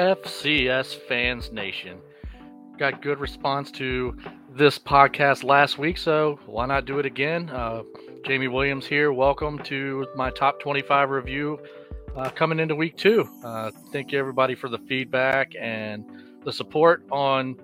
FCS Fans Nation. Got good response to this podcast last week, so why not do it again? Uh, Jamie Williams here. Welcome to my top 25 review uh, coming into week two. Uh, thank you, everybody, for the feedback and the support on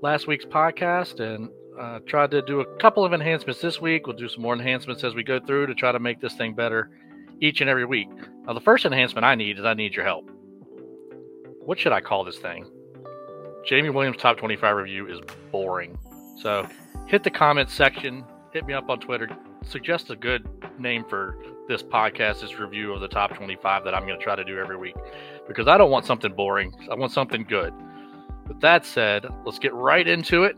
last week's podcast. And uh, tried to do a couple of enhancements this week. We'll do some more enhancements as we go through to try to make this thing better each and every week. Now, the first enhancement I need is I need your help. What should I call this thing? Jamie Williams Top 25 Review is boring. So hit the comments section, hit me up on Twitter, suggest a good name for this podcast, this review of the top 25 that I'm going to try to do every week because I don't want something boring. I want something good. With that said, let's get right into it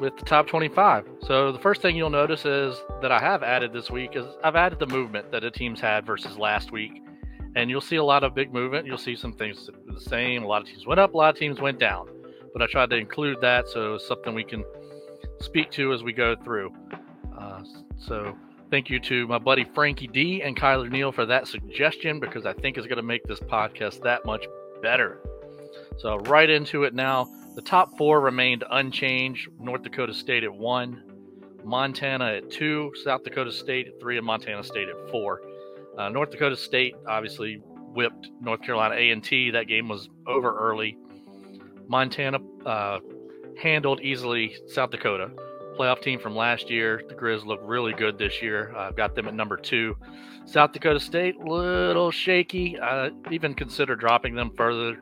with the top 25. So the first thing you'll notice is that I have added this week is I've added the movement that the teams had versus last week. And you'll see a lot of big movement. You'll see some things the same. A lot of teams went up, a lot of teams went down. But I tried to include that so something we can speak to as we go through. Uh, so thank you to my buddy Frankie D and Kyler Neal for that suggestion because I think it's going to make this podcast that much better. So right into it now. The top four remained unchanged. North Dakota State at one, Montana at two, South Dakota State at three, and Montana State at four. Uh, North Dakota State obviously whipped North Carolina A&T. That game was over early. Montana uh, handled easily South Dakota, playoff team from last year. The Grizz look really good this year. I've uh, got them at number two. South Dakota State, little shaky. I even consider dropping them further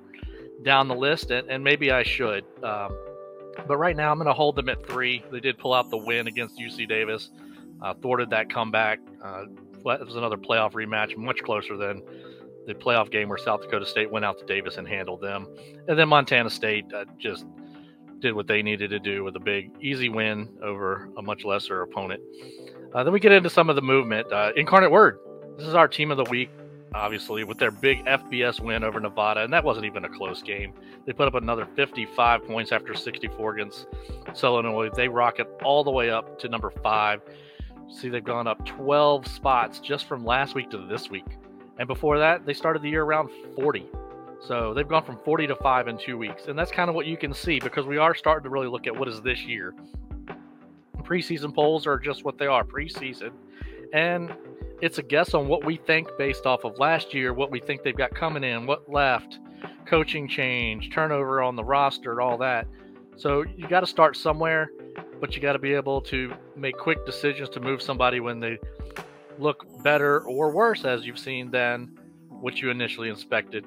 down the list, and, and maybe I should. Um, but right now, I'm going to hold them at three. They did pull out the win against UC Davis, uh, thwarted that comeback. Uh, it was another playoff rematch, much closer than the playoff game where South Dakota State went out to Davis and handled them. And then Montana State uh, just did what they needed to do with a big, easy win over a much lesser opponent. Uh, then we get into some of the movement. Uh, Incarnate Word. This is our team of the week obviously, with their big FBS win over Nevada, and that wasn't even a close game. They put up another 55 points after 64 against Illinois. They rocket all the way up to number five. See, they've gone up 12 spots just from last week to this week. And before that, they started the year around 40. So they've gone from 40 to 5 in two weeks. And that's kind of what you can see because we are starting to really look at what is this year. Preseason polls are just what they are preseason. And it's a guess on what we think based off of last year, what we think they've got coming in, what left, coaching change, turnover on the roster, all that. So you got to start somewhere, but you got to be able to make quick decisions to move somebody when they look better or worse, as you've seen, than what you initially inspected.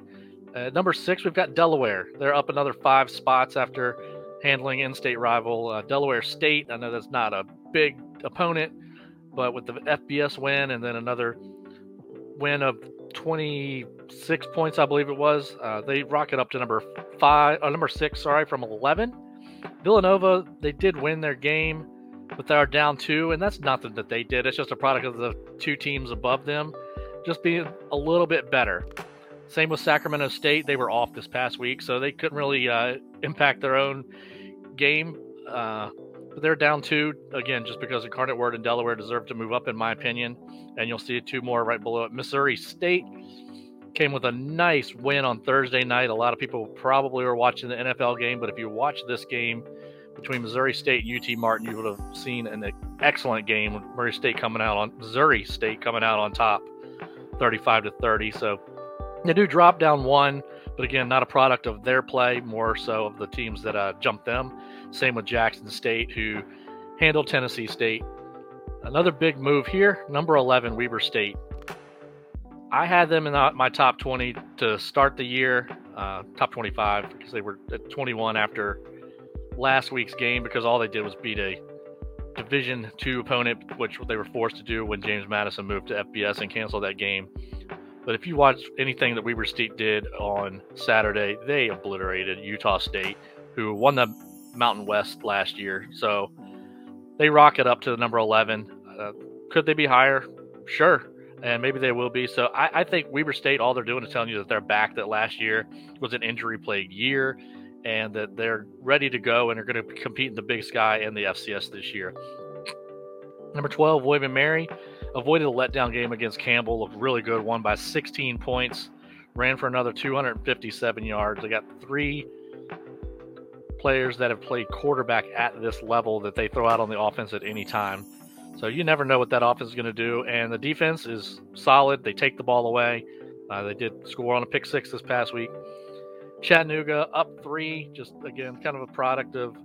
Uh, number six, we've got Delaware. They're up another five spots after handling in-state rival uh, Delaware State. I know that's not a big opponent, but with the FBS win and then another win of 26 points, I believe it was, uh, they rocket up to number five, uh, number six, sorry, from 11. Villanova, they did win their game, but they are down two, and that's nothing that they did. It's just a product of the two teams above them just being a little bit better. Same with Sacramento State. They were off this past week, so they couldn't really uh, impact their own game. Uh, but they're down two again, just because Incarnate Word and Delaware deserve to move up, in my opinion. And you'll see two more right below it. Missouri State came with a nice win on Thursday night. A lot of people probably were watching the NFL game, but if you watch this game between Missouri State and UT Martin, you would have seen an excellent game. Missouri State coming out on Missouri State coming out on top, 35 to 30. So they do drop down one, but again, not a product of their play, more so of the teams that uh, jumped them. Same with Jackson State, who handled Tennessee State. Another big move here, number 11, Weber State. I had them in my top 20 to start the year, uh, top 25, because they were at 21 after last week's game, because all they did was beat a Division two opponent, which they were forced to do when James Madison moved to FBS and canceled that game. But if you watch anything that Weber State did on Saturday, they obliterated Utah State, who won the Mountain West last year. So they rocket up to the number 11. Uh, could they be higher? Sure. And maybe they will be. So I, I, think Weber State, all they're doing is telling you that they're back, that last year was an injury plagued year, and that they're ready to go and are going to compete in the Big Sky and the FCS this year. Number 12, William Mary avoided a letdown game against Campbell, looked really good, won by 16 points. ran for another 257 yards. They got three players that have played quarterback at this level that they throw out on the offense at any time. So you never know what that offense is going to do. And the defense is solid. They take the ball away. Uh, they did score on a pick six this past week. Chattanooga up three, just again, kind of a product of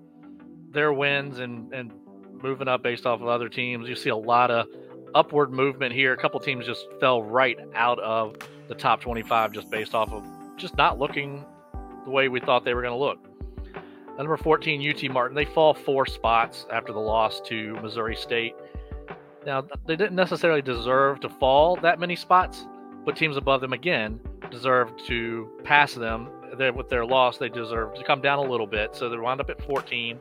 their wins and, and moving up based off of other teams. You see a lot of upward movement here. A couple teams just fell right out of the top 25 just based off of just not looking the way we thought they were going to look. number 14, UT Martin, they fall four spots after the loss to Missouri State. Now, they didn't necessarily deserve to fall that many spots, but teams above them again deserved to pass them. They're, with their loss, they deserve to come down a little bit. So they wound up at 14.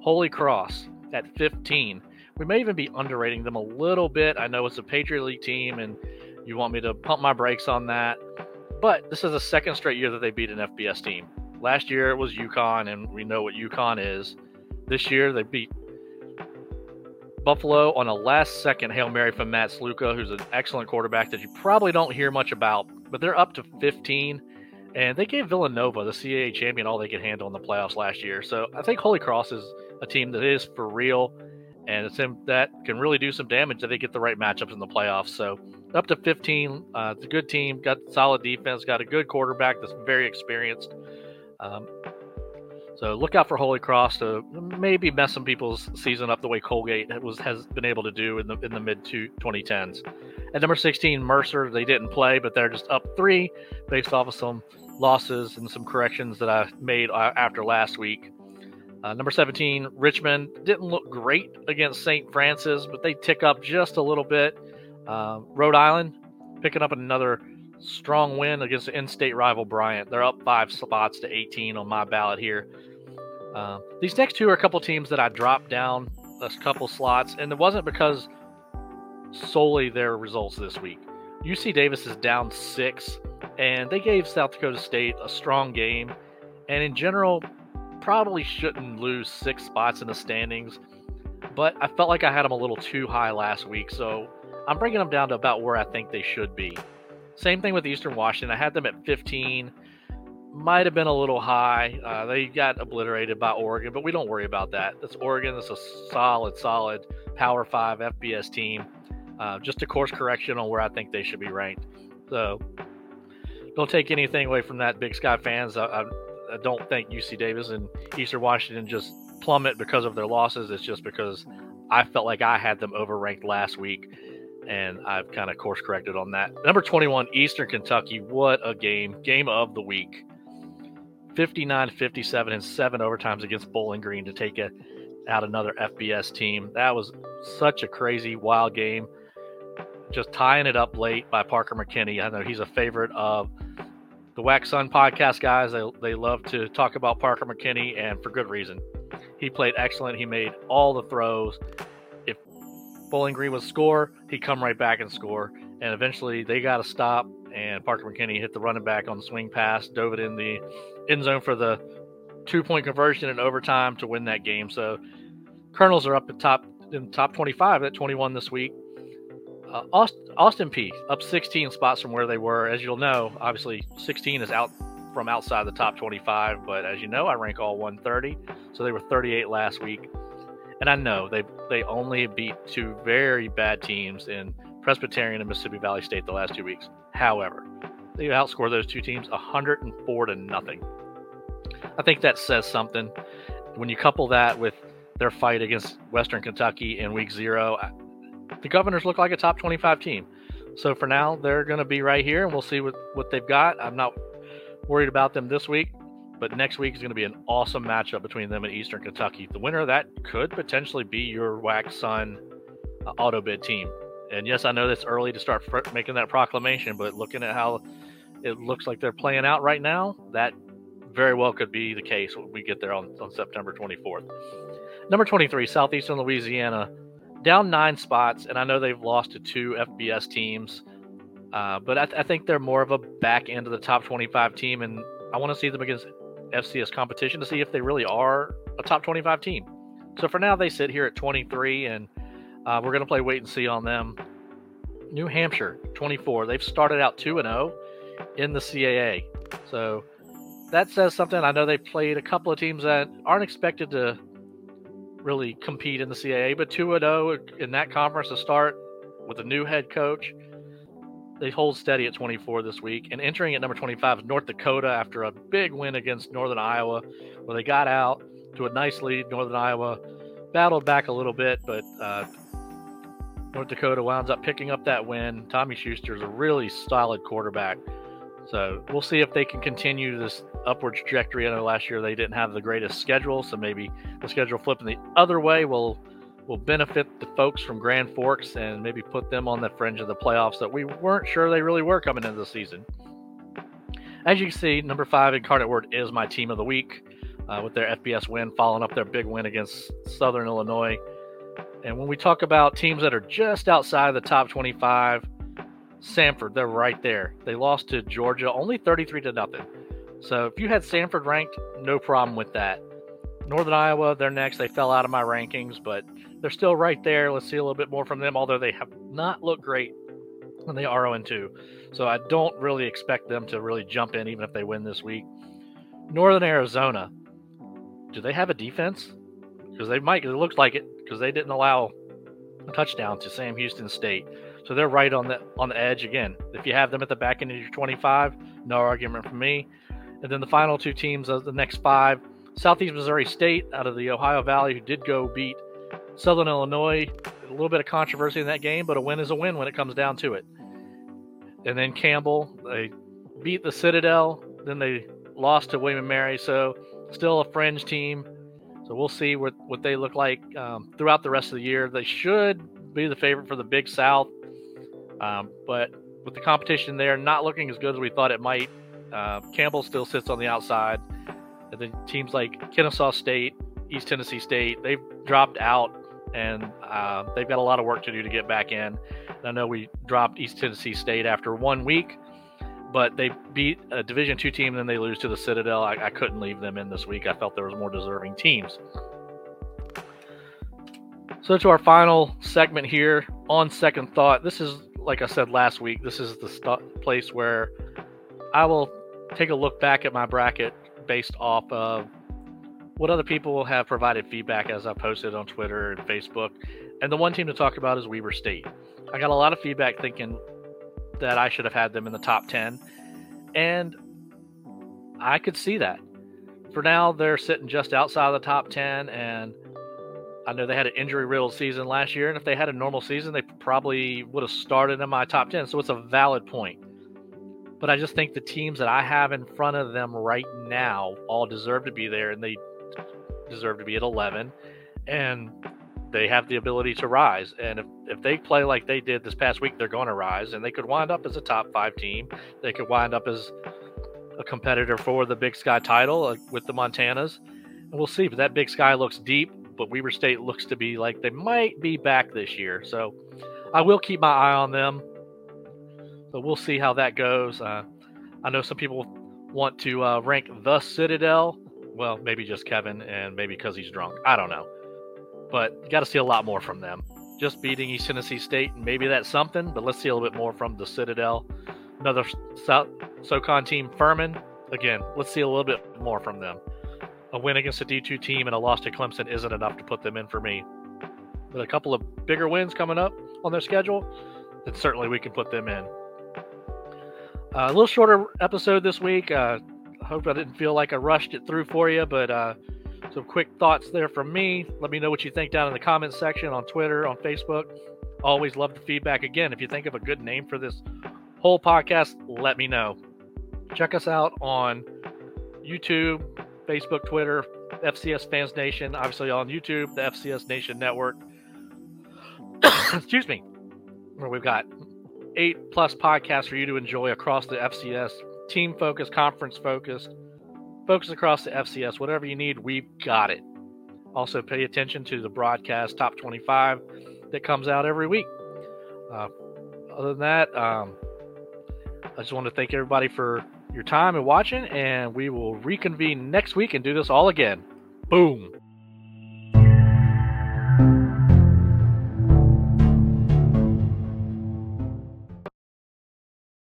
Holy Cross at 15. We may even be underrating them a little bit. I know it's a Patriot League team, and you want me to pump my brakes on that. But this is the second straight year that they beat an FBS team. Last year it was UConn, and we know what UConn is. This year they beat Buffalo on a last second Hail Mary from Matt Sluka, who's an excellent quarterback that you probably don't hear much about, but they're up to 15. And they gave Villanova, the CAA champion, all they could handle in the playoffs last year. So I think Holy Cross is a team that is for real, and it's him that can really do some damage if they get the right matchups in the playoffs. So up to 15, uh, it's a good team, got solid defense, got a good quarterback that's very experienced. Um, so look out for Holy Cross to maybe mess some people's season up the way Colgate was has been able to do in the in the mid 2010s. At number 16, Mercer, they didn't play, but they're just up three based off of some losses and some corrections that I made uh, after last week. Uh, number 17, Richmond didn't look great against St. Francis, but they tick up just a little bit. Uh, Rhode Island picking up another strong win against the in-state rival Bryant. They're up five spots to 18 on my ballot here. Uh, these next two are a couple teams that I dropped down a couple slots, and it wasn't because solely their results this week. UC Davis is down six, and they gave South Dakota State a strong game, and in general, probably shouldn't lose six spots in the standings. But I felt like I had them a little too high last week, so I'm bringing them down to about where I think they should be. Same thing with Eastern Washington. I had them at 15 might have been a little high. Uh, they got obliterated by Oregon, but we don't worry about that. That's Oregon. That's a solid, solid Power Five FBS team. Uh, just a course correction on where I think they should be ranked. So don't take anything away from that, Big Sky fans. I, I, I don't think UC Davis and Eastern Washington just plummet because of their losses. It's just because I felt like I had them overranked last week and I've kind of course corrected on that. Number 21, Eastern Kentucky. What a game. Game of the week. 59 57 and seven overtimes against Bowling Green to take a, out another FBS team. That was such a crazy, wild game. Just tying it up late by Parker McKinney. I know he's a favorite of the Wax Sun podcast guys. They, they love to talk about Parker McKinney, and for good reason. He played excellent. He made all the throws. Bowling Green would score, he'd come right back and score. And eventually they got to stop and Parker McKinney hit the running back on the swing pass, dove it in the end zone for the two point conversion in overtime to win that game. So Colonels are up at top in top 25 at 21 this week. Uh, Austin, Austin Peay up 16 spots from where they were. As you'll know, obviously 16 is out from outside the top 25, but as you know, I rank all 130. So they were 38 last week. And I know they they only beat two very bad teams in Presbyterian and Mississippi Valley State the last two weeks. However, they outscored those two teams 104 to nothing. I think that says something. When you couple that with their fight against Western Kentucky in week zero, the Governors look like a top 25 team. So for now, they're going to be right here, and we'll see what, what they've got. I'm not worried about them this week, but next week is going to be an awesome matchup between them and Eastern Kentucky. The winner that could potentially be your Wax Sun uh, auto bid team. And yes, I know it's early to start fr- making that proclamation, but looking at how it looks like they're playing out right now, that very well could be the case when we get there on, on September 24th. Number 23, Southeastern Louisiana, down nine spots, and I know they've lost to two FBS teams, uh, but I, th- I think they're more of a back end of the top 25 team, and I want to see them against FCS competition to see if they really are a top 25 team. So for now, they sit here at 23, and uh, we're going to play wait and see on them. New Hampshire, 24. They've started out 2 and 0, in the CAA. So that says something. I know they played a couple of teams that aren't expected to really compete in the CAA, but 2 0 in that conference to start with a new head coach. They hold steady at 24 this week. And entering at number 25 is North Dakota after a big win against Northern Iowa, where they got out to a nice lead. Northern Iowa battled back a little bit, but uh, North Dakota winds up picking up that win. Tommy Schuster is a really solid quarterback. So we'll see if they can continue this upward trajectory. I know last year they didn't have the greatest schedule, so maybe the schedule flipping the other way will will benefit the folks from Grand Forks and maybe put them on the fringe of the playoffs that we weren't sure they really were coming into the season. As you can see, number five Incarnate Word is my team of the week uh, with their FBS win, following up their big win against Southern Illinois. And when we talk about teams that are just outside the top 25, Samford, they're right there. They lost to Georgia only 33 to nothing. So if you had Samford ranked, no problem with that. Northern Iowa, they're next. They fell out of my rankings, but they're still right there. Let's see a little bit more from them, although they have not looked great when they are 0 2. So I don't really expect them to really jump in, even if they win this week. Northern Arizona, do they have a defense? Because they might. It looks like it because they didn't allow a touchdown to Sam Houston State. So they're right on the on the edge again. If you have them at the back end of your 25, no argument from me. And then the final two teams of the next five, Southeast Missouri State out of the Ohio Valley, who did go beat Southern Illinois. A little bit of controversy in that game, but a win is a win when it comes down to it. And then Campbell, they beat the Citadel, then they lost to William and Mary, so still a fringe team. So we'll see what, what they look like um, throughout the rest of the year. They should be the favorite for the Big South, um, but with the competition there not looking as good as we thought it might, uh, Campbell still sits on the outside. And then teams like Kennesaw State, East Tennessee State, they've dropped out and uh, they've got a lot of work to do to get back in. And I know we dropped East Tennessee State after one week, but they beat a Division two team, and then they lose to the Citadel. I, I couldn't leave them in this week. I felt there was more deserving teams. So to our final segment here. On second thought, this is like I said last week. This is the st- place where I will take a look back at my bracket based off of what other people have provided feedback as I posted on Twitter and Facebook. And the one team to talk about is Weber State. I got a lot of feedback thinking that I should have had them in the top 10. And I could see that. For now, they're sitting just outside of the top 10. And I know they had an injury riddled season last year. And if they had a normal season, they probably would have started in my top 10. So it's a valid point. But I just think the teams that I have in front of them right now all deserve to be there. And they deserve to be at 11. And they have the ability to rise. And if, if they play like they did this past week, they're going to rise and they could wind up as a top five team. They could wind up as a competitor for the Big Sky title uh, with the Montanas. And we'll see. But that Big Sky looks deep, but Weber State looks to be like they might be back this year. So I will keep my eye on them. We'll see how that goes. Uh, I know some people want to uh, rank the Citadel. Well, maybe just Kevin, and maybe because he's drunk. I don't know but you got to see a lot more from them. Just beating East Tennessee State, and maybe that's something, but let's see a little bit more from the Citadel. Another South SoCon team, Furman. Again, let's see a little bit more from them. A win against a D2 team and a loss to Clemson isn't enough to put them in for me. But a couple of bigger wins coming up on their schedule, then certainly we can put them in. A little shorter episode this week. Uh, I hope I didn't feel like I rushed it through for you, but uh, some quick thoughts there from me. Let me know what you think down in the comments section on Twitter, on Facebook. Always love the feedback. Again, if you think of a good name for this whole podcast, let me know. Check us out on YouTube, Facebook, Twitter, FCS Fans Nation, obviously on YouTube, the FCS Nation Network. Excuse me. Where we've got eight plus podcasts for you to enjoy across the FCS, team focused, conference focused Focus across the FCS. Whatever you need, we've got it. Also, pay attention to the broadcast top 25 that comes out every week. Uh, other than that, um, I just want to thank everybody for your time and watching, and we will reconvene next week and do this all again. Boom.